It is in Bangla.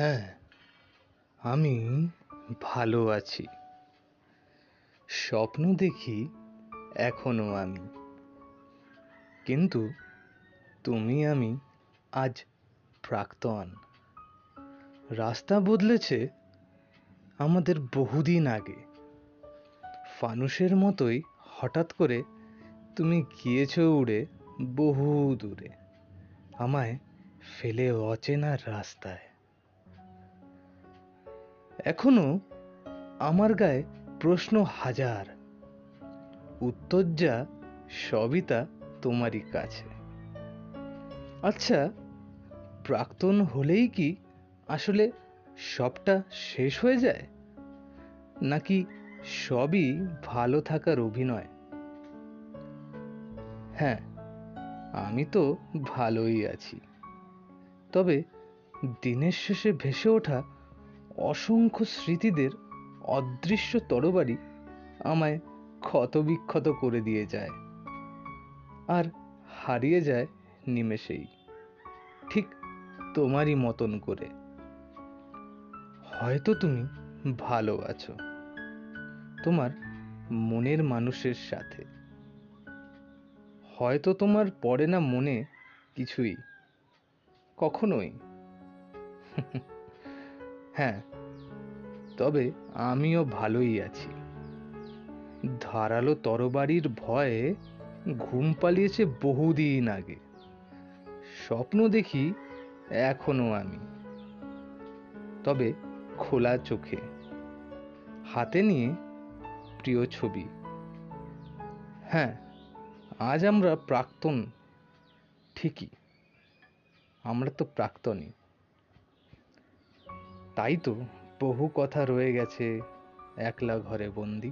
হ্যাঁ আমি ভালো আছি। স্বপ্ন দেখি এখনও আমি। কিন্তু তুমি আমি আজ প্রাক্তন। রাস্তা বদলেছে আমাদের বহুদিন আগে। ফানুষের মতোই হঠাৎ করে তুমি গিয়েছো উড়ে বহু দূরে আমায় ফেলে অচেনা রাস্তায়। এখনও আমার গায়ে প্রশ্ন হাজার। উত্তর যা সবই তা তোমারই কাছে। আচ্ছা প্রাক্তন হলেই কি আসলে সবটা শেষ হয়ে যায়? নাকি সবই ভালো থাকার অভিনয়? হ্যাঁ আমি তো ভালোই আছি। তবে দিনের শেষে ভেসে ওঠা অসংখ্য স্মৃতিদের অদৃশ্য তরবারি আমায় ক্ষতবিক্ষত করে দিয়ে যায় আর হারিয়ে যায় নিমেষেই, ঠিক তোমারই মতন করে। হয়তো তুমি ভালো আছো তোমার মনের মানুষের সাথে। হয়তো তোমার পড়ে না মনে কিছুই, কখনোই। হ্যাঁ তবে আমিও ভালোই আছি। ধারালো তরবারির ভয়ে ঘুম পালিয়েছে বহুদিন আগে। স্বপ্ন দেখি এখনও আমি। তবে খোলা চোখে। হাতে নিয়ে প্রিয় ছবি। হ্যাঁ আজ আমরা প্রাক্তন ঠিকই। আমরা তো প্রাক্তনই। তাই তো বহু কথা রয়ে গেছে একলা ঘরে বন্দি।